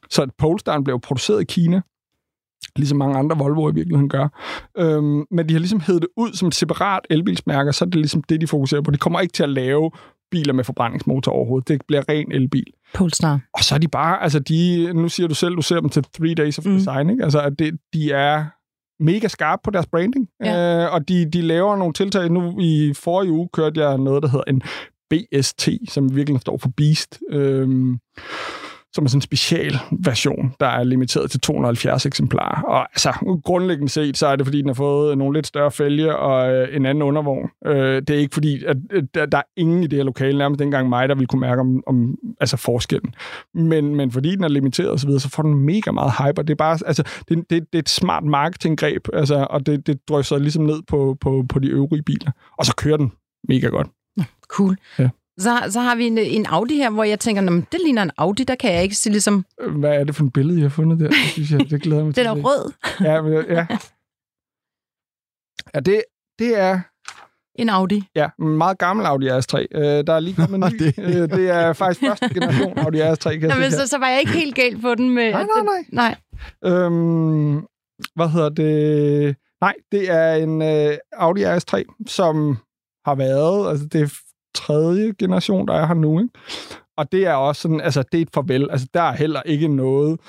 C: Så Polestar blev produceret i Kina, ligesom mange andre Volvo i virkeligheden gør. Øhm, men de har ligesom hævet det ud som et separat elbilsmærke, og så er det ligesom det, de fokuserer på. De kommer ikke til at lave biler med forbrændingsmotor overhovedet. Det bliver ren elbil.
B: Polestar.
C: Og så er de bare, altså de, nu siger du selv, du ser dem til Three Days of
B: Mm.
C: Design, ikke? Altså at det, de er mega skarpe på deres branding,
B: Ja.
C: øh, og de, de laver nogle tiltag. Nu i forrige uge kørte jeg noget, der hedder en BST, som virkelig står for Beast, øh, som er sådan en special version, der er limiteret til 270 eksemplarer. Og altså, grundlæggende set, så er det, fordi den har fået nogle lidt større fælge og øh, en anden undervogn. Øh, det er ikke fordi, at, at der, der er ingen i det her lokale, nærmest ikke engang mig, der vil kunne mærke om, om altså forskellen. Men, men fordi den er limiteret og så videre, så får den mega meget hype, og det er bare, altså, det, det, det er et smart marketinggreb, altså, og det, det drysser ligesom ned på, på, på de øvrige biler. Og så kører den mega godt.
B: Cool.
C: Ja.
B: Så, så har vi en, en Audi her, hvor jeg tænker, "Nå, men det ligner en Audi, der kan jeg ikke se ligesom,
C: Hvad er det for et billede, jeg har fundet der? Det, synes jeg, det glæder mig
B: den
C: til.
B: er
C: at se.
B: rød.
C: Ja, men, ja. ja det, det er
B: En Audi.
C: ja, en meget gammel Audi R3. Øh, der er lige kommet en ny.
A: Det-
C: det... Øh, det er faktisk første generation Audi R3. Kan jeg
B: Nå,
C: se
B: men så, så var jeg ikke helt galt på den med...
C: Nej, nej,
B: den-
C: nej.
B: nej.
C: Øhm, hvad hedder det? Nej, det er en øh, Audi RS3, som har været, altså det tredje generation, der er her nu, ikke? Og det er også sådan, altså det er et farvel. Altså der er heller ikke noget,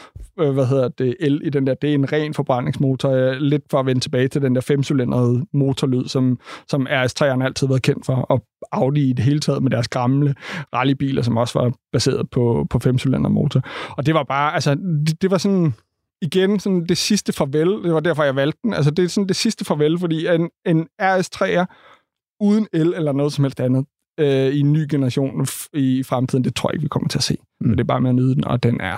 C: øh, hvad hedder det, el i den der. Det er en ren forbrændingsmotor. Øh, lidt for at vende tilbage til den der femcylindrede motorlyd, som, som RS3'erne altid været kendt for. Og Audi i det hele taget med deres gamle rallybiler, som også var baseret på, på femcylindrede motor. Og det var bare, altså det, det var sådan, igen sådan det sidste farvel. Det var derfor, jeg valgte den. Altså det er sådan det sidste farvel, fordi en, en RS3'er uden el eller noget som helst andet, øh, i en ny generation i fremtiden, det tror jeg ikke, vi kommer til at se. Mm. Men det er bare med at nyde den, og den er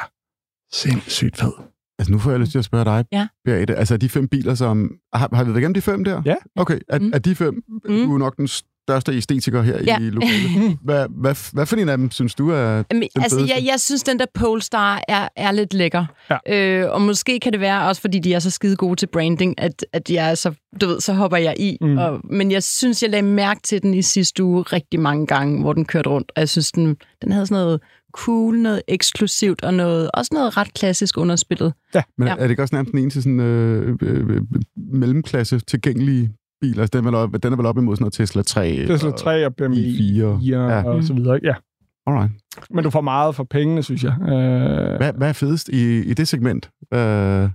C: sindssygt fed.
A: Altså nu får jeg lyst til at spørge dig,
B: Ja.
A: Beate. Altså de fem biler, som... Har, har vi været igennem de fem der?
C: Ja.
A: Okay, er,
B: Mm.
A: er de fem...
B: Mm.
A: Du er nok den største æstetiker her
B: Ja.
A: i lokalet. Hvad, hvad, hvad for en af dem synes du er
B: Jamen,
A: den
B: altså, jeg, jeg synes, den der Polestar er, er lidt lækker.
C: Ja.
B: Øh, og måske kan det være også, fordi de er så skide gode til branding, at, at jeg er så, du ved, så hopper jeg i.
C: Mm.
B: Og, men jeg synes, jeg lagde mærke til den i sidste uge rigtig mange gange, hvor den kørte rundt. Og jeg synes, den, den havde sådan noget cool, noget eksklusivt, og noget, også noget ret klassisk underspillet.
A: Men
B: Ja.
A: er det ikke også nærmest ene til sådan øh, øh, øh, mellemklasse tilgængelige biler? Altså, den, er vel op, den er vel op imod sådan noget Tesla 3?
C: Tesla
A: og
C: 3 og BMW
A: i4.
C: 4
A: Ja.
C: og så videre. Ja.
A: Alright.
C: Men du får meget for pengene, synes jeg. Øh,
A: Hvad, hvad er fedest i, i det segment? Øh,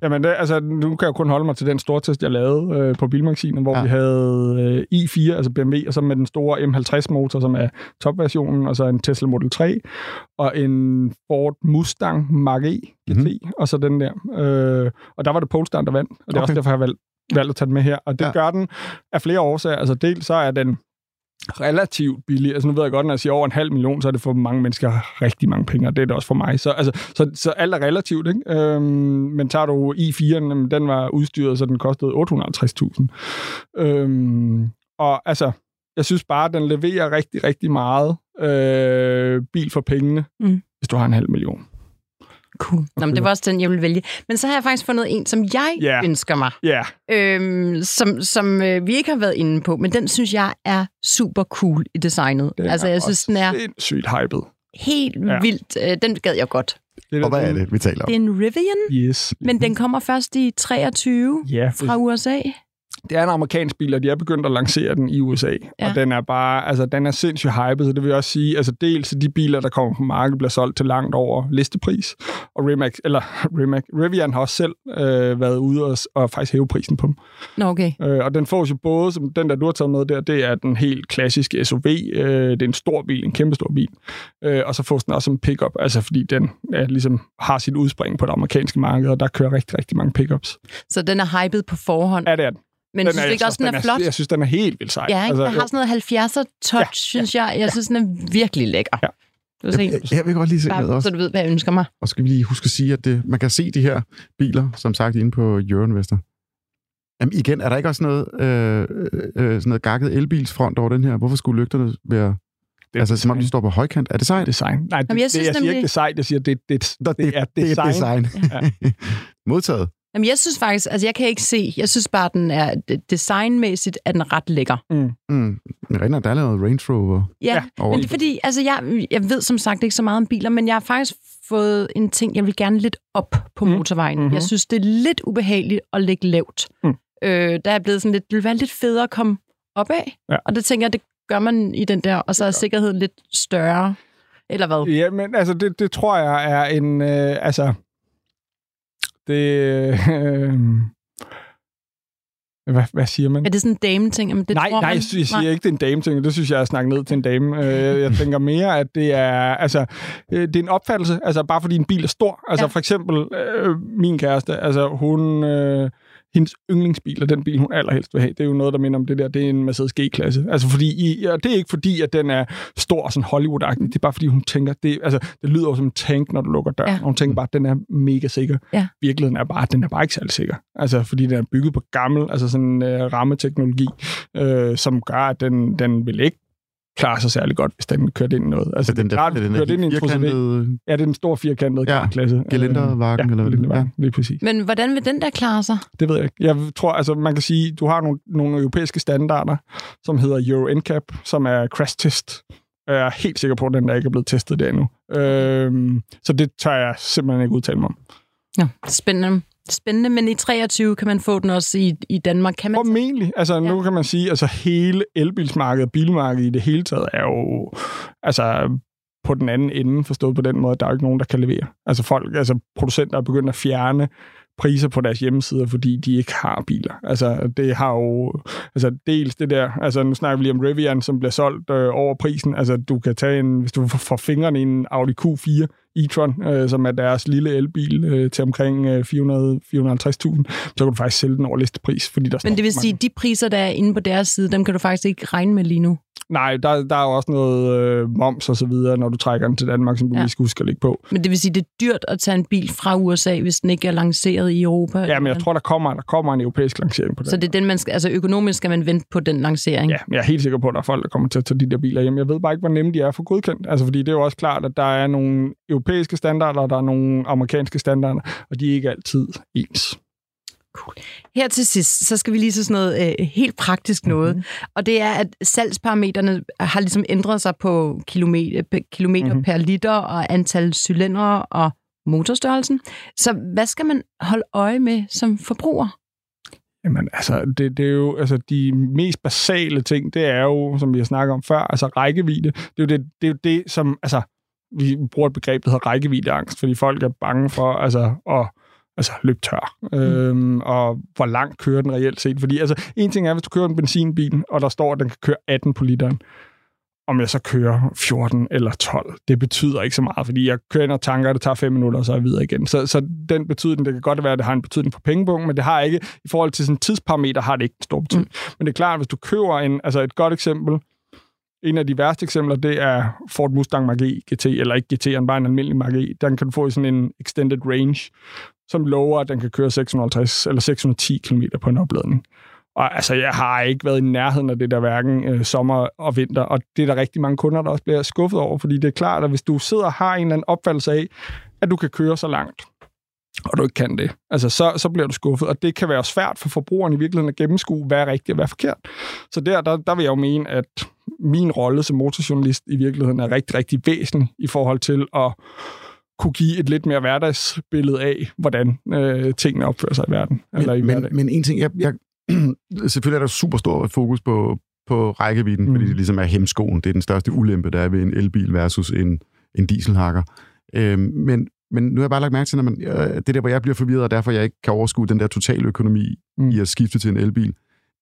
C: Jamen, det, altså, nu kan jeg jo kun holde mig til den store test, jeg lavede øh, på Bilmagasinet, hvor
A: Ja.
C: vi havde øh, i4, altså BMW, og så med den store M50-motor, som er topversionen, og så en Tesla Model 3, og en Ford Mustang Mach-E GT,
A: Mhm.
C: mm-hmm. og så den der. Øh, og der var det Polestar, der vandt, og det er
A: Okay.
C: også derfor, jeg har valgt, valgt at tage den med her. Og det
A: Ja.
C: gør den af flere årsager. Altså, dels så er den relativt billig. Altså nu ved jeg godt, når jeg siger over en halv million, så er det for mange mennesker rigtig mange penge, og det er det også for mig. Så, altså, så, så alt er relativt, ikke? Øhm, men tager du i4'en, jamen, den var udstyret, så den kostede 850.000. Øhm, og altså, jeg synes bare, at den leverer rigtig, rigtig meget øh, bil for pengene,
B: Mm.
C: hvis du har en halv million.
B: Cool. Nå, men det var også den, jeg ville vælge. Men så har jeg faktisk fundet en, som jeg
C: Ja.
B: ønsker mig,
C: Ja,
B: øhm, som, som øh, vi ikke har været inde på, men den synes jeg er super cool i designet.
C: den
B: altså, jeg synes, den er
C: sindssygt hyped.
B: helt
C: Ja.
B: vildt. Øh, den gad jeg godt.
C: Det
A: og hvad er det, vi taler om?
B: Det er en Rivian,
C: Yes.
B: men den kommer først i 23
C: Ja,
B: fra USA.
C: Det er en amerikansk bil, og de er begyndt at lancere den i USA. Ja. Og den er bare, altså den er sindssygt hyped, så det vil jeg også sige, altså dels de biler, der kommer på markedet, bliver solgt til langt over listepris. Og Rimac, eller Rimac, Rivian har også selv øh, været ude og, og faktisk hæve prisen på dem.
B: Nå, okay.
C: Øh, og den får jo både, som den der du har taget med der, det er den helt klassiske SUV. Øh, det er en stor bil, en kæmpe stor bil. Øh, og så fås den også som pickup, altså fordi den ja, ligesom har sit udspring på det amerikanske marked, og der kører rigtig, rigtig mange pickups.
B: Så den er hyped på forhånd.
C: Ja, det er den.
B: Men
C: den
B: synes du ikke også, den er flot?
C: Jeg synes, den er helt vildt sej.
B: Ja, ikke? Den
C: jo.
B: har sådan noget 70'er touch,
C: Ja,
B: ja, synes jeg. Jeg synes, den er virkelig lækker.
C: Ja.
B: Du se,
A: Jeg, jeg vil godt lige se
B: bare,
A: også.
B: så du ved, hvad jeg ønsker mig.
A: Og skal vi lige huske at sige, at det, man kan se de her biler, som sagt, inde på Euroinvestor. Jamen igen, er der ikke også noget, øh, øh, sådan noget gakket elbilsfront over den her? Hvorfor skulle lygterne være...
C: Det er
A: altså, som om de
C: design.
A: står på højkant. Er det sejt?
C: design. Nej, det,
B: Jamen, jeg
C: det,
B: synes
C: jeg siger
B: nemlig-
C: ikke design, jeg siger, det, det,
A: Nå,
C: det, er
A: Det er
C: design.
A: design. Modtaget.
B: Jamen, jeg synes faktisk, altså jeg kan ikke se, jeg synes bare, den er designmæssigt er den ret lækker.
A: Mm. Render, der er lavet Range Rover.
B: Ja, men det er fordi, altså jeg, jeg ved som sagt ikke så meget om biler, men jeg har faktisk fået en ting, jeg vil gerne lidt op på
C: Mm.
B: motorvejen.
C: Mhm.
B: Jeg synes, det er lidt ubehageligt at ligge lavt.
C: Mm.
B: Øh, der er blevet sådan lidt, det vil være lidt federe at komme opad,
C: Ja.
B: og det tænker jeg, det gør man i den der, og så er sikkerheden lidt større. Eller hvad?
C: Ja, men altså, det, det tror jeg er en... Øh, altså, det... Øh, hvad, hvad siger man?
B: Er det sådan en dame-ting? Jamen, det
C: nej,
B: tror
C: nej,
B: man.
C: jeg, siger ikke, det er en dame-ting. Det synes jeg er at snakke ned til en dame. Øh, jeg tænker mere, at det er, altså, øh, det er en opfattelse, altså bare fordi en bil er stor. Altså
B: Ja.
C: for eksempel øh, min kæreste, altså hun, øh, hendes yndlingsbil, og den bil, hun allerhelst vil have, det er jo noget, der minder om det der, det er en Mercedes G-klasse. Altså fordi, i, og det er ikke fordi, at den er stor og sådan Hollywood-agtig, det er bare fordi, hun tænker, det, altså, det lyder jo som en tank, når du lukker døren.
B: Ja.
C: Ja. Hun tænker bare, at den er mega sikker.
B: Ja.
C: Virkeligheden er bare, at den er bare ikke særlig sikker. Altså fordi den er bygget på gammel, altså sådan øh, rammeteknologi, øh, som gør, at den, den vil ikke klare sig særlig godt, hvis den kørte ind i noget. Altså,
A: Så den
C: det er
A: der,
C: klart,
A: den
C: kørte ind i
A: der
C: en
A: firkantede
C: Ja, det er den store firkantede
A: Ja,
C: ja. klasse.
A: Gelindervagen,
C: ja,
A: eller er.
C: Gelindervagen, lige præcis.
B: Men hvordan vil den der klare sig?
C: Det ved jeg ikke. Jeg tror, altså man kan sige, du har nogle, nogle europæiske standarder, som hedder Euro NCAP, som er crash test. Jeg er helt sikker på, at den der ikke er blevet testet der endnu. Øhm, så det tør jeg simpelthen ikke udtale mig om.
B: Ja, spændende. Spændende, men i 23 kan man få den også i, i Danmark. Kan man
C: Formentlig. Altså, ja. nu kan man sige, altså hele elbilsmarkedet, bilmarkedet i det hele taget, er jo altså, på den anden ende, forstået på den måde, at der er ikke nogen, der kan levere. Altså folk, altså producenter er begyndt at fjerne priser på deres hjemmesider, fordi de ikke har biler. Altså, det har jo... Altså, dels det der... Altså, nu snakker vi lige om Rivian, som bliver solgt øh, over prisen. Altså, du kan tage en... Hvis du får fingrene i en Audi Q4, e-tron, øh, som er deres lille elbil øh, til omkring øh, 400-450.000, så kan du faktisk sælge den over pris. Fordi der
B: Men det vil sige, at de priser, der er inde på deres side, dem kan du faktisk ikke regne med lige nu?
C: Nej, der, der er jo også noget øh, moms og så videre, når du trækker den til Danmark, som du ja. lige skal huske at lægge på.
B: Men det vil sige, det er dyrt at tage en bil fra USA, hvis den ikke er lanceret i Europa?
C: Ja, men jeg tror, der kommer, der kommer en europæisk lancering på
B: den. Så det er den, man skal, altså økonomisk skal man vente på den lancering?
C: Ja, men jeg er helt sikker på, at der er folk, der kommer til at tage de der biler hjem. Jeg ved bare ikke, hvor nemme de er for godkendt. Altså, fordi det er jo også klart, at der er nogle europæiske standarder, og der er nogle amerikanske standarder, og de er ikke altid ens.
B: Cool. Her til sidst, så skal vi lige til sådan noget øh, helt praktisk noget. Mm-hmm. Og det er, at salgsparametrene har ligesom ændret sig på kilometer, kilometer mm-hmm. per liter og antal cylindre og motorstørrelsen. Så hvad skal man holde øje med som forbruger?
C: Jamen, altså, det, det er jo, altså, de mest basale ting, det er jo, som vi har snakket om før, altså rækkevidde. Det er jo det, det, er jo det som, altså, vi bruger et begreb, der hedder rækkeviddeangst, fordi folk er bange for, altså, at altså løb tør. Mm. Øhm, og hvor langt kører den reelt set? Fordi altså, en ting er, hvis du kører en benzinbil, og der står, at den kan køre 18 på literen, om jeg så kører 14 eller 12, det betyder ikke så meget, fordi jeg kører ind og tanker, det tager 5 minutter, og så er jeg videre igen. Så, så den betydning, det kan godt være, at det har en betydning for pengepunkten, men det har ikke, i forhold til sådan tidsparameter, har det ikke en stor betydning. Mm. Men det er klart, at hvis du køber en, altså et godt eksempel, en af de værste eksempler, det er Ford Mustang Mach-E GT, eller ikke GT, bare en almindelig Mach-E. Den kan du få i sådan en extended range, som lover, at den kan køre 650 eller 610 km på en opladning. Og altså, jeg har ikke været i nærheden af det der hverken øh, sommer og vinter, og det er der rigtig mange kunder, der også bliver skuffet over, fordi det er klart, at hvis du sidder og har en eller anden opfattelse af, at du kan køre så langt, og du ikke kan det, altså så, så bliver du skuffet, og det kan være svært for forbrugeren i virkeligheden at gennemskue, hvad er rigtigt og hvad er forkert. Så der, der, der vil jeg jo mene, at min rolle som motorjournalist i virkeligheden er rigtig, rigtig væsentlig i forhold til at kunne give et lidt mere hverdagsbillede af, hvordan øh, tingene opfører sig i verden.
A: Men, eller i men, men en ting, jeg, jeg, selvfølgelig er der super stor fokus på, på rækkevidden, mm. fordi det ligesom er hemskoen. Det er den største ulempe, der er ved en elbil versus en, en dieselhakker. Øh, men, men nu har jeg bare lagt mærke til, at man, øh, det der, hvor jeg bliver forvirret, og derfor jeg ikke kan overskue den der totale økonomi mm. i at skifte til en elbil,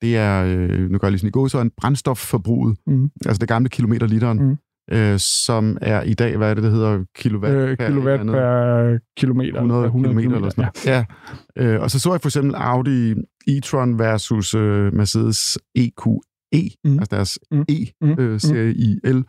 A: det er, øh, nu gør jeg lige sådan i går, så en brændstofforbruget, mm. altså det gamle kilometer literen. Mm øh, som er i dag, hvad er det, det hedder? Kilowatt,
C: øh, per, kilowatt per kilometer.
A: 100, 100 kilometer eller sådan noget. Ja. ja. Øh, og så så jeg for eksempel Audi e-tron versus øh, Mercedes EQE, mm. altså deres mm. E-serie mm. i el,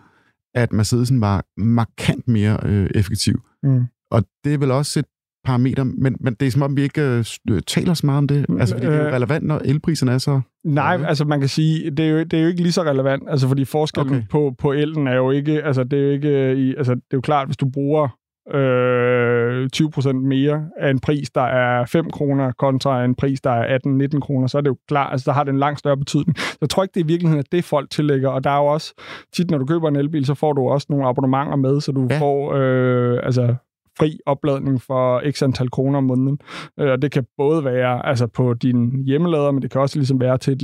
A: at Mercedesen var markant mere øh, effektiv. Mm. Og det er vel også et parameter, men, men det er som om, vi ikke øh, taler så meget om det. Altså, fordi det er jo øh, relevant, når elpriserne er så...
C: Nej, ja. altså man kan sige, det er, jo, det er jo ikke lige så relevant, altså fordi forskellen okay. på, på elen er jo ikke, altså det er jo ikke, øh, i, altså det er jo klart, hvis du bruger øh, 20% mere af en pris, der er 5 kroner, kontra en pris, der er 18-19 kroner, så er det jo klart, altså der har det en langt større betydning. Så jeg tror ikke, det er i virkeligheden, at det folk tillægger, og der er jo også, tit når du køber en elbil, så får du også nogle abonnementer med, så du ja. får, øh, altså fri opladning for x antal kroner om måneden. Øh, og det kan både være altså på din hjemmelader, men det kan også ligesom være til et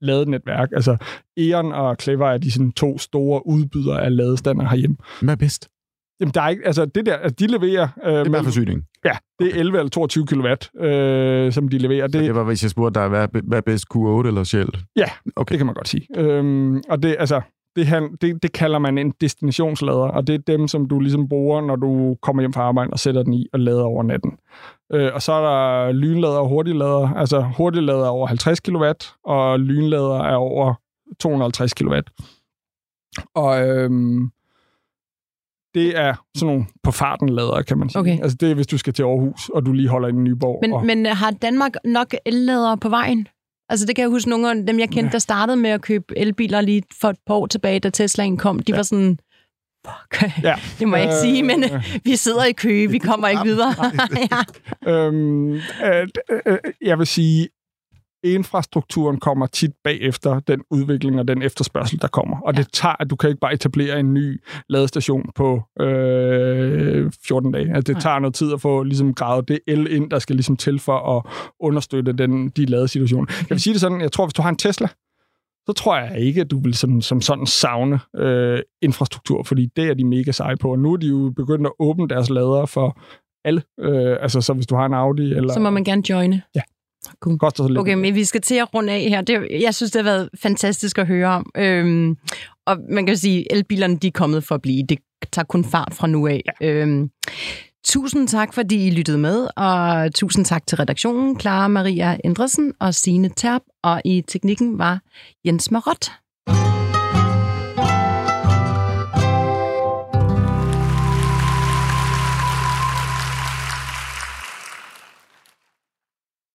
C: ladenetværk. Altså Eon og Clever er de sådan to store udbydere af ladestander herhjemme.
A: Hvad er bedst?
C: Jamen, der er ikke, altså det der, altså de leverer...
A: Øh, det er forsyning?
C: Ja, det er okay. 11 eller 22 kW, øh, som de leverer.
A: Så det, det var, hvis jeg spurgte dig, hvad, hvad er bedst, Q8 eller Shell?
C: Ja, okay. det kan man godt sige. Øhm, og det, altså, det, det, det kalder man en destinationslader, og det er dem, som du ligesom bruger, når du kommer hjem fra arbejde og sætter den i og lader over natten. Øh, og så er der lynlader og hurtiglader. Altså hurtiglader er over 50 kW, og lynlader er over 250 kW. Og øhm, det er sådan nogle på farten lader, kan man sige. Okay. Altså det er, hvis du skal til Aarhus, og du lige holder i den borg.
B: Men,
C: og...
B: men har Danmark nok elladere på vejen? Altså det kan jeg huske, nogle af dem, jeg kendte, der startede med at købe elbiler lige for et par år tilbage, da Teslaen kom. De ja. var sådan, fuck, ja. det må jeg ikke øh, sige, men øh, vi sidder i kø, vi kommer ikke videre.
C: ja. øhm, øh, øh, jeg vil sige, infrastrukturen kommer tit bagefter den udvikling og den efterspørgsel, der kommer. Og ja. det tager, at du kan ikke bare etablere en ny ladestation på øh, 14 dage. Altså, det tager noget tid at få ligesom, gravet det el ind, der skal ligesom til for at understøtte den, de ladesituationer. Jeg vil sige det sådan, jeg tror, hvis du har en Tesla, så tror jeg ikke, at du vil som, som sådan savne øh, infrastruktur, fordi det er de mega seje på. Og nu er de jo begyndt at åbne deres lader for alle. Øh, altså, så hvis du har en Audi... Eller,
B: så må man gerne joine.
C: Ja.
B: Cool.
C: Koster så lidt.
B: Okay, men vi skal til at runde af her. Det, jeg synes, det har været fantastisk at høre om. Øhm, og man kan sige, at elbilerne de er kommet for at blive. Det tager kun fart fra nu af. Ja. Øhm, tusind tak, fordi I lyttede med, og tusind tak til redaktionen, Clara Maria Endresen og Signe Terp, og i teknikken var Jens Marot.